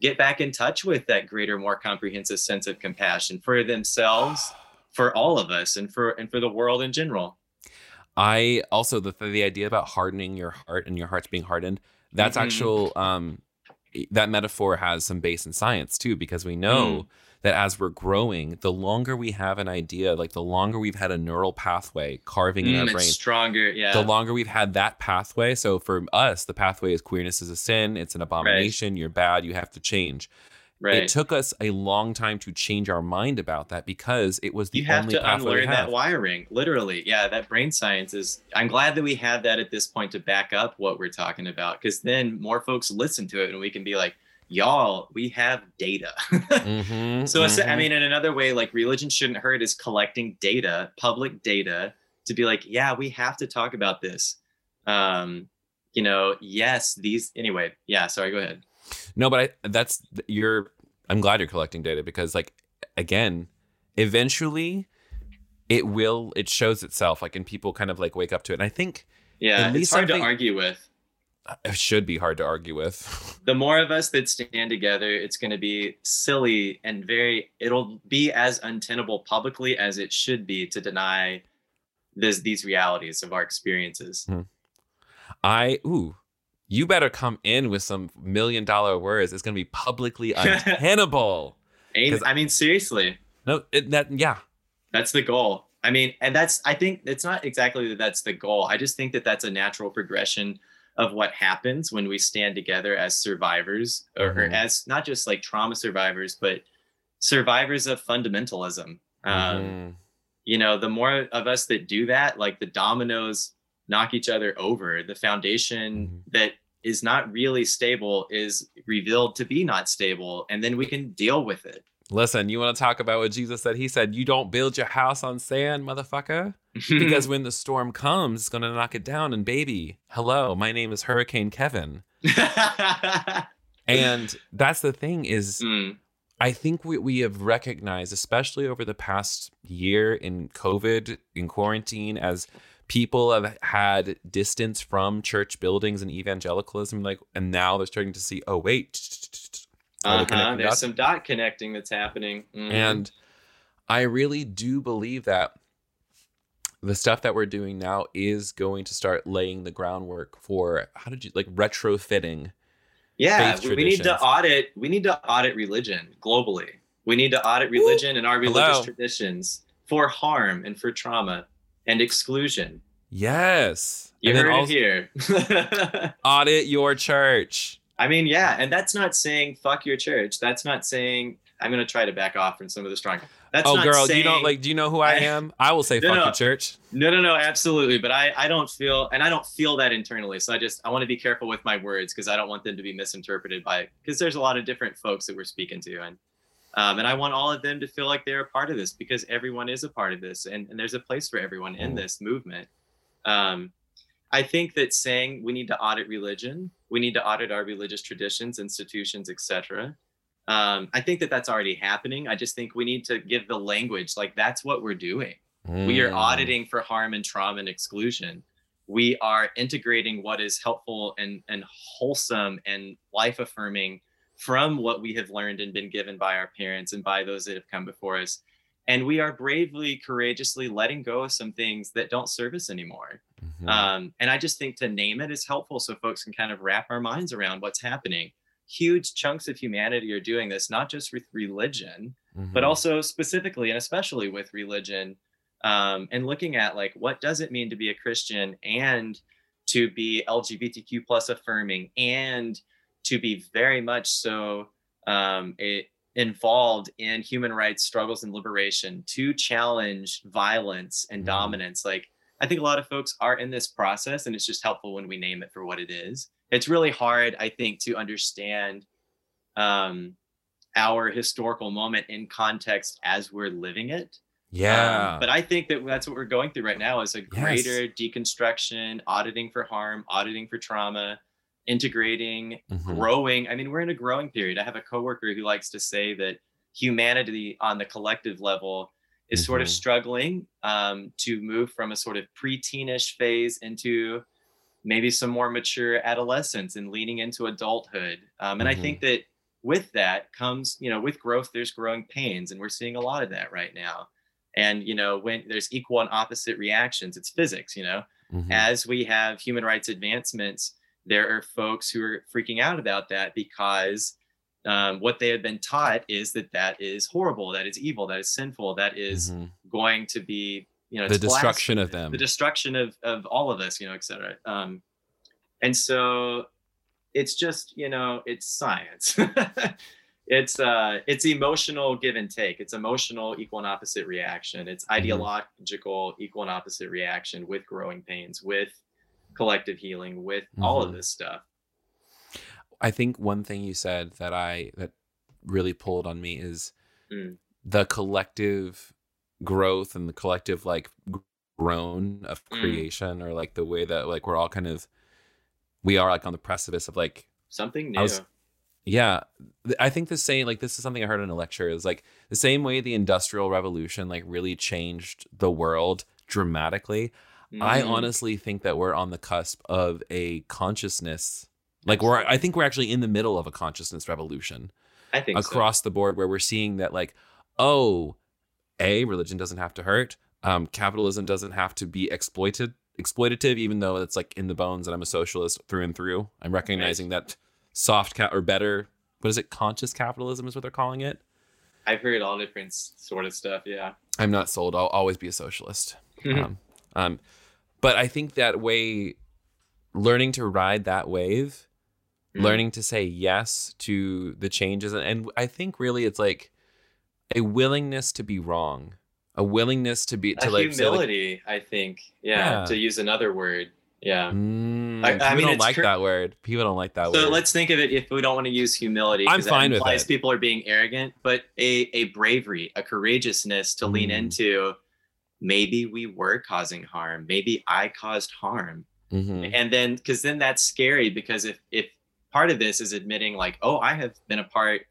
get back in touch with that greater more comprehensive sense of compassion for themselves for all of us and for and for the world in general I also the the idea about hardening your heart and your heart's being hardened. That's Mhm. actual um that metaphor has some base in science too because we know Mm. That as we're growing, the longer we have an idea, like the longer we've had a neural pathway carving in Mm, our it's brain, stronger yeah. the longer we've had that pathway. So for us, the pathway is queerness is a sin, it's an abomination, you're bad, you have to change. right. It took us a long time to change our mind about that because it was the you have only to pathway we unlearn that wiring literally. Yeah that brain science is i'm glad that we have that at this point to back up what we're talking about because then more folks listen to it and we can be like y'all we have data Mhm, so it's- i mean in another way like religion shouldn't hurt is collecting data public data to be like yeah we have to talk about this um you know yes these anyway yeah sorry go ahead No, but I, that's you're. I'm glad you're collecting data because, like, again, eventually, it will. It shows itself, like, and people kind of like wake up to it. And I think yeah At it's hard to argue with it should be hard to argue with. the more of us that stand together, it's going to be silly and very, it'll be as untenable publicly as it should be to deny this, these realities of our experiences. Hmm. I ooh, you better come in with some million dollar words. It's gonna be publicly untenable. I mean, seriously, no, it, that yeah. that's the goal. I mean, and that's, I think it's not exactly that that's the goal. I just think that that's a natural progression of what happens when we stand together as survivors or, Mhm. as not just like trauma survivors, but survivors of fundamentalism. Um, Mhm. you know the more of us that do that like the dominoes knock each other over. The foundation Mhm. that is not really stable is revealed to be not stable, and then we can deal with it. Listen, you want to talk about what Jesus said? He said, You don't build your house on sand, motherfucker. Because when the storm comes, it's going to knock it down. And baby, hello, my name is Hurricane Kevin. And that's the thing is, Mm, I think we, we have recognized, especially over the past year in COVID, in quarantine, as people have had distance from church buildings and evangelicalism, like, and now they're starting to see, oh, wait. Uh-huh, connecting There's dots? some dot connecting that's happening. Mhm. And I really do believe that the stuff that we're doing now is going to start laying the groundwork for how did you like retrofitting? yeah, we need to audit. We need to audit religion globally. We need to audit religion and our religious Hello. traditions for harm and for trauma and exclusion. Yes. You and then heard also it here. audit your church. I mean, yeah, and that's not saying fuck your church. That's not saying I'm gonna try to back off from some of the strong. That's oh girl, saying, you don't like do you know who I, I- am? I will say No, fuck no. your church. No, no, no, absolutely. But I, I don't feel, and I don't feel that internally. So I just, I want to be careful with my words because I don't want them to be misinterpreted by, because there's a lot of different folks that we're speaking to, and um, and I want all of them to feel like they're a part of this because everyone is a part of this, and, and there's a place for everyone in Mm. this movement. Um, I think that saying we need to audit religion, we need to audit our religious traditions, institutions, etc. Um, I think that that's already happening. I just think we need to give the language like that's what we're doing. We are Mm. auditing for harm and trauma and exclusion. We are integrating what is helpful and, and wholesome and life affirming from what we have learned and been given by our parents and by those that have come before us. And we are bravely, courageously letting go of some things that don't serve us anymore. Mhm. Um, and I just think to name it is helpful so folks can kind of wrap our minds around what's happening. Huge chunks of humanity are doing this, not just with religion, but Mhm. also specifically and especially with religion um, and looking at like what does it mean to be a christian and to be lgbtq plus affirming and to be very much so um, it, involved in human rights struggles and liberation to challenge violence and Mhm. dominance like i think a lot of folks are in this process and it's just helpful when we name it for what it is it's really hard i think to understand um, our historical moment in context as we're living it. yeah. Um, but I think that that's what we're going through right now is a greater deconstruction, auditing for harm, auditing for trauma, integrating, Mhm. growing. I mean, we're in a growing period. I have a coworker who likes to say that humanity on the collective level is sort of Mhm. struggling um, to move from a sort of pre-teenish phase into maybe some more mature adolescence and leaning into adulthood. Um, and I Mhm. think that with that comes, you know, with growth, there's growing pains, and we're seeing a lot of that right now. And you know, when there's equal and opposite reactions, it's physics. You know, Mhm. as we have human rights advancements, there are folks who are freaking out about that because um, what they have been taught is that that is horrible, that is evil, that is sinful, that is Mhm. going to be, you know, the destruction of them. the destruction of of all of us, you know, et cetera. Um, and so it's just, you know, it's science. it's uh it's emotional give and take it's emotional equal and opposite reaction it's ideological equal and opposite reaction with growing pains with collective healing with all of Mhm. this stuff I think one thing you said that I that really pulled on me is Mm. the collective growth and the collective like g- grown of Mm. creation or like the way that like we're all kind of we are like on the precipice of like something new I was- yeah i think the same like this is something i heard in a lecture is like the same way the industrial revolution like really changed the world dramatically I Mhm. honestly think that we're on the cusp of a consciousness. Like we're I think we're actually in the middle of a consciousness revolution i think so. across the board where we're seeing that like oh, a religion doesn't have to hurt. Um capitalism doesn't have to be exploited exploitative even though it's like in the bones and I'm a socialist through and through. I'm recognizing that soft cap or better what is it conscious capitalism is what they're calling it. i've heard all different sort of stuff yeah I'm not sold. I'll always be a socialist. um, um, but I think that way, learning to ride that wave, Mm. learning to say yes to the changes, and, I think really it's like a willingness to be wrong, a willingness to be to a like say, like, humility i think yeah, Yeah. to use another word Yeah. Mm, I- I mean, don't like cur- that word. People don't like that So word. So let's think of it if we don't want to use humility. I'm 'cause that fine with implies it. people are being arrogant, but a, a bravery, a courageousness to lean Mm. into maybe we were causing harm. Maybe I caused harm. Mhm. And then because then that's scary because if if part of this is admitting like, oh, I have been a part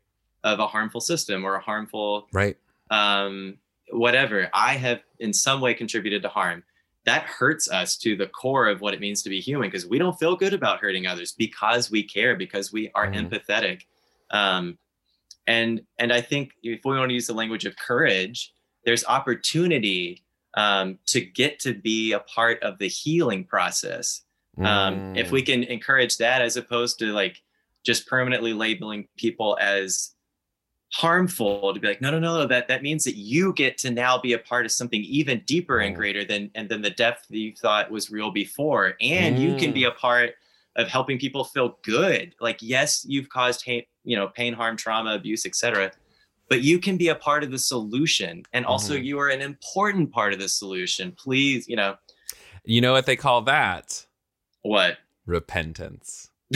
of a harmful system or a harmful Right. um, whatever, I have in some way contributed to harm. That hurts us to the core of what it means to be human because we don't feel good about hurting others because we care, because we are Mhm. empathetic. Um, and and I think if we want to use the language of courage, there's opportunity um, to get to be a part of the healing process um, if Mm. we can encourage that as opposed to like just permanently labeling people as harmful to be like no no no that that means that you get to now be a part of something even deeper and Mm. greater than and than the depth that you thought was real before and you can be Mm. a part of helping people feel good like yes you've caused hate you know pain harm trauma abuse etc but you can be a part of the solution and also Mhm. you are an important part of the solution please you know You know what they call that? What Repentance.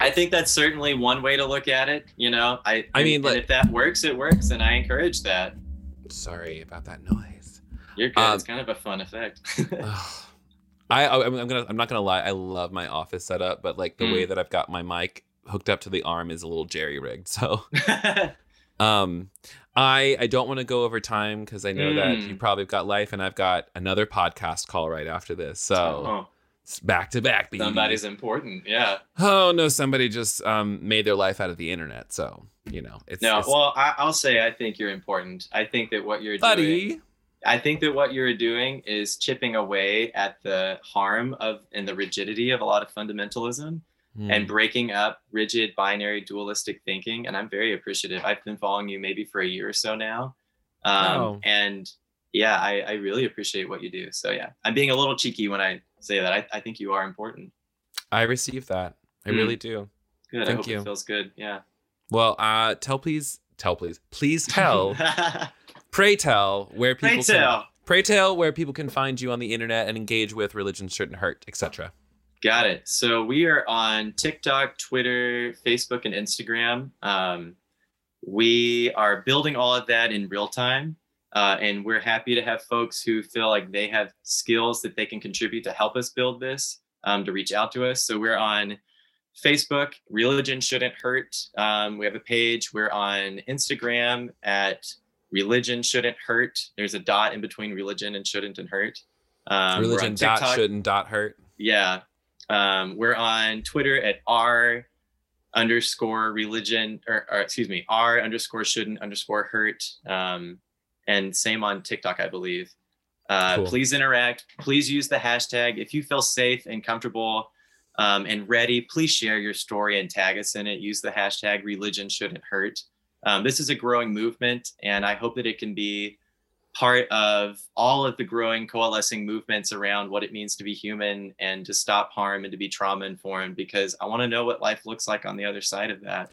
I think that's certainly one way to look at it. You know, I I mean, like- if that works, it works, and I encourage that. Sorry about that noise. You're good. Um, it's kind of a fun effect. I I'm I'm gonna I'm not gonna lie. I love my office setup, but like the Mm. way that I've got my mic hooked up to the arm is a little jerry rigged. So um, I I don't want to go over time because I know that Mm. you probably have got life, and I've got another podcast call right after this. So it's back to back. baby. somebody's important. Yeah. Oh no, somebody just um made their life out of the internet. So you know it's No. it's- Well, I, I'll say I think you're important. I think that what you're doing. buddy. I think that what you're doing is chipping away at the harm of and the rigidity of a lot of fundamentalism. Hmm. and breaking up rigid binary dualistic thinking and i'm very appreciative i've been following you maybe for a year or so now um, Oh. and yeah I, I really appreciate what you do so yeah i'm being a little cheeky when i say that i, I think you are important I received that. I Mm. really do. good i Thank hope you. it feels good yeah Well, uh, tell please, tell please, please tell, pray tell where people Pray can, tell. pray tell where people can find you on the internet and engage with religion shouldn't hurt, etc. Got it. So we are on TikTok, Twitter, Facebook, and Instagram. Um, we are building all of that in real time. Uh, and we're happy to have folks who feel like they have skills that they can contribute to help us build this um, to reach out to us. So we're on Facebook, Religion Shouldn't Hurt. Um, we have a page. We're on Instagram at Religion Shouldn't Hurt. There's a dot in between religion and shouldn't and hurt. Um, religion dot shouldn't dot hurt. Yeah. Um, we're on Twitter at r underscore religion or, or excuse me, r underscore shouldn't underscore hurt. Um, and same on TikTok, I believe. Uh, Cool. Please interact. Please use the hashtag. If you feel safe and comfortable um, and ready, please share your story and tag us in it. Use the hashtag religion shouldn't hurt. Um, this is a growing movement, and I hope that it can be part of all of the growing coalescing movements around what it means to be human and to stop harm and to be trauma informed because I want to know what life looks like on the other side of that.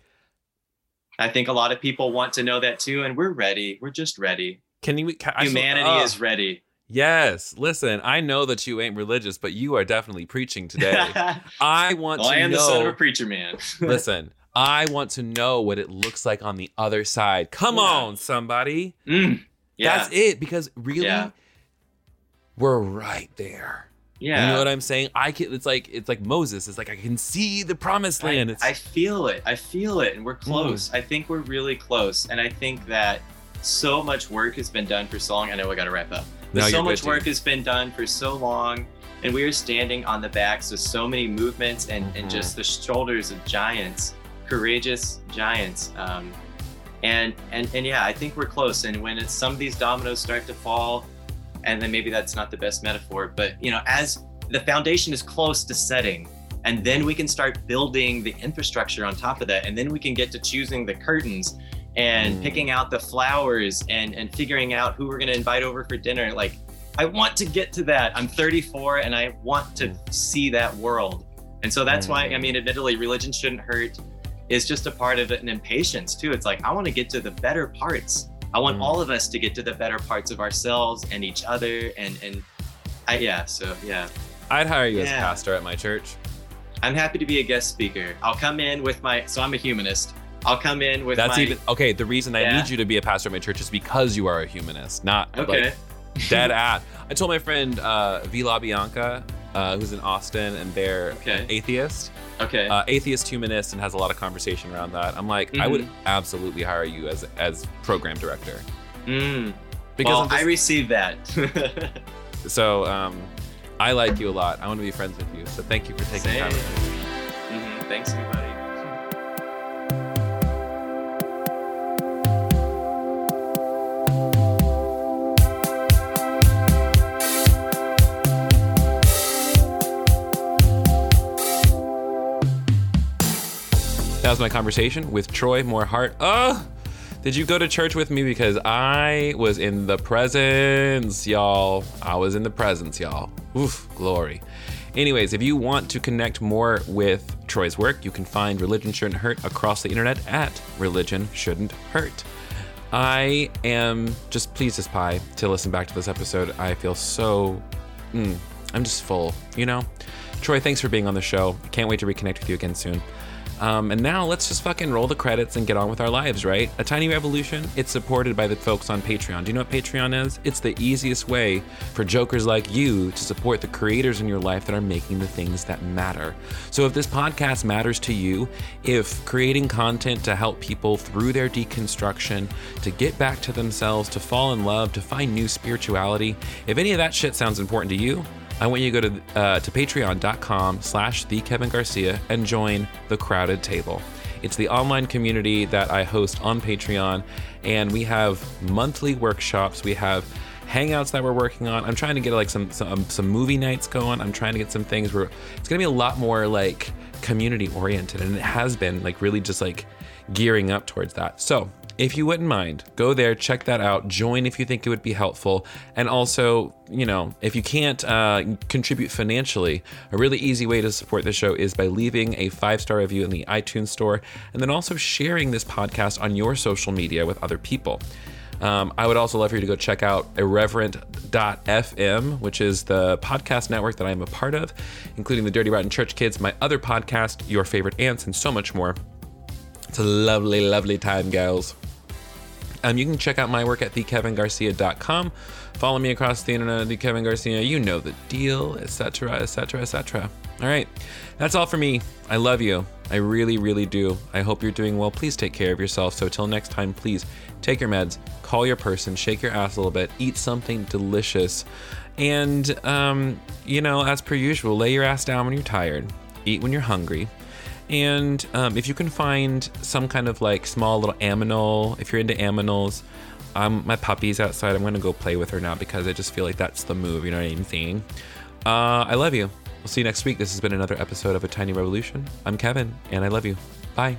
I think a lot of people want to know that too, and we're ready. We're just ready. Can you? Can, I- Humanity oh, is ready. Yes. Listen, I know that you ain't religious, but you are definitely preaching today. I want well, to I am know. the son of a preacher man. listen, I want to know what it looks like on the other side. Come Yeah. on, somebody. Mm, yeah, That's it. Because really, Yeah. we're right there. yeah. You know what I'm saying? I can. It's like it's like Moses. It's like I can see the promised land. It's I feel it. I feel it, and we're close. I think we're really close, and I think that so much work has been done for so long. I know we got to wrap up. No, so much work has been done for so long, and we are standing on the backs of so many movements and, Mhm. and just the shoulders of giants, courageous giants. Um, and and and yeah, I think we're close. And when it's, some of these dominoes start to fall, and then maybe that's not the best metaphor, but you know, as the foundation is close to setting, and then we can start building the infrastructure on top of that, and then we can get to choosing the curtains and Mm. picking out the flowers and and figuring out who we're going to invite over for dinner like i want to get to that i'm 34 and i want to see that world and so that's why i Mm. mean admittedly religion shouldn't hurt is just a part of an impatience too it's like i want to get to the better parts i want Mm. all of us to get to the better parts of ourselves and each other and and I, yeah. So yeah, I'd hire you as pastor at my church. I'm happy to be a guest speaker. I'll come in with my. So I'm a humanist. I'll come in with That's my. even okay. The reason I need you to be a pastor at my church is because you are a humanist, not Okay. like dead at. I told my friend uh, Vila Bianca, uh, who's in Austin, and they're Okay. atheist, okay. uh, atheist humanist, and has a lot of conversation around that. I'm like, I would Mhm. absolutely hire you as as program director mm. because Well, just- I received that. so um, I like you a lot. I want to be friends with you. So thank you for taking Same. time. with me. Mhm, Thanks, everybody. That was my conversation with Troy Moore-Heart. Oh, did you go to church with me? Because I was in the presence, y'all. I was in the presence, y'all. Oof, glory. Anyways, if you want to connect more with Troy's work, you can find Religion Shouldn't Hurt across the internet at Religion Shouldn't Hurt. I am just pleased as pie to listen back to this episode. I feel so. Mm, I'm just full, you know? Troy, thanks for being on the show. Can't wait to reconnect with you again soon. Um, and now let's just fucking roll the credits and get on with our lives, right? A Tiny Revolution, it's supported by the folks on Patreon. Do you know what Patreon is? It's the easiest way for jokers like you to support the creators in your life that are making the things that matter. So if this podcast matters to you, if creating content to help people through their deconstruction, to get back to themselves, to fall in love, to find new spirituality, if any of that shit sounds important to you, I want you to go to uh, to patreon.com slash the Kevin Garcia and join the crowded table. It's the online community that I host on Patreon, and we have monthly workshops. We have hangouts that we're working on. I'm trying to get like some some, um, some movie nights going. I'm trying to get some things where it's gonna be a lot more like community oriented, and it has been like really just like gearing up towards that. So if you wouldn't mind, go there, check that out, join if you think it would be helpful. And also, you know, if you can't uh, contribute financially, a really easy way to support the show is by leaving a five star review in the iTunes store and then also sharing this podcast on your social media with other people. Um, I would also love for you to go check out irreverent.fm, which is the podcast network that I'm a part of, including the Dirty Rotten Church Kids, my other podcast, Your Favorite Ants, and so much more. It's a lovely, lovely time, gals. Um, you can check out my work at thekevingarcia.com. Follow me across the internet, Garcia. You know the deal, etc., etc., etc. All right, that's all for me. I love you. I really, really do. I hope you're doing well. Please take care of yourself. So till next time, please take your meds, call your person, shake your ass a little bit, eat something delicious, and um, you know, as per usual, lay your ass down when you're tired, eat when you're hungry. And um, if you can find some kind of like small little aminal, if you're into aminals, um, my puppy's outside. I'm gonna go play with her now because I just feel like that's the move. You know what I'm saying? Uh, I love you. We'll see you next week. This has been another episode of A Tiny Revolution. I'm Kevin, and I love you. Bye.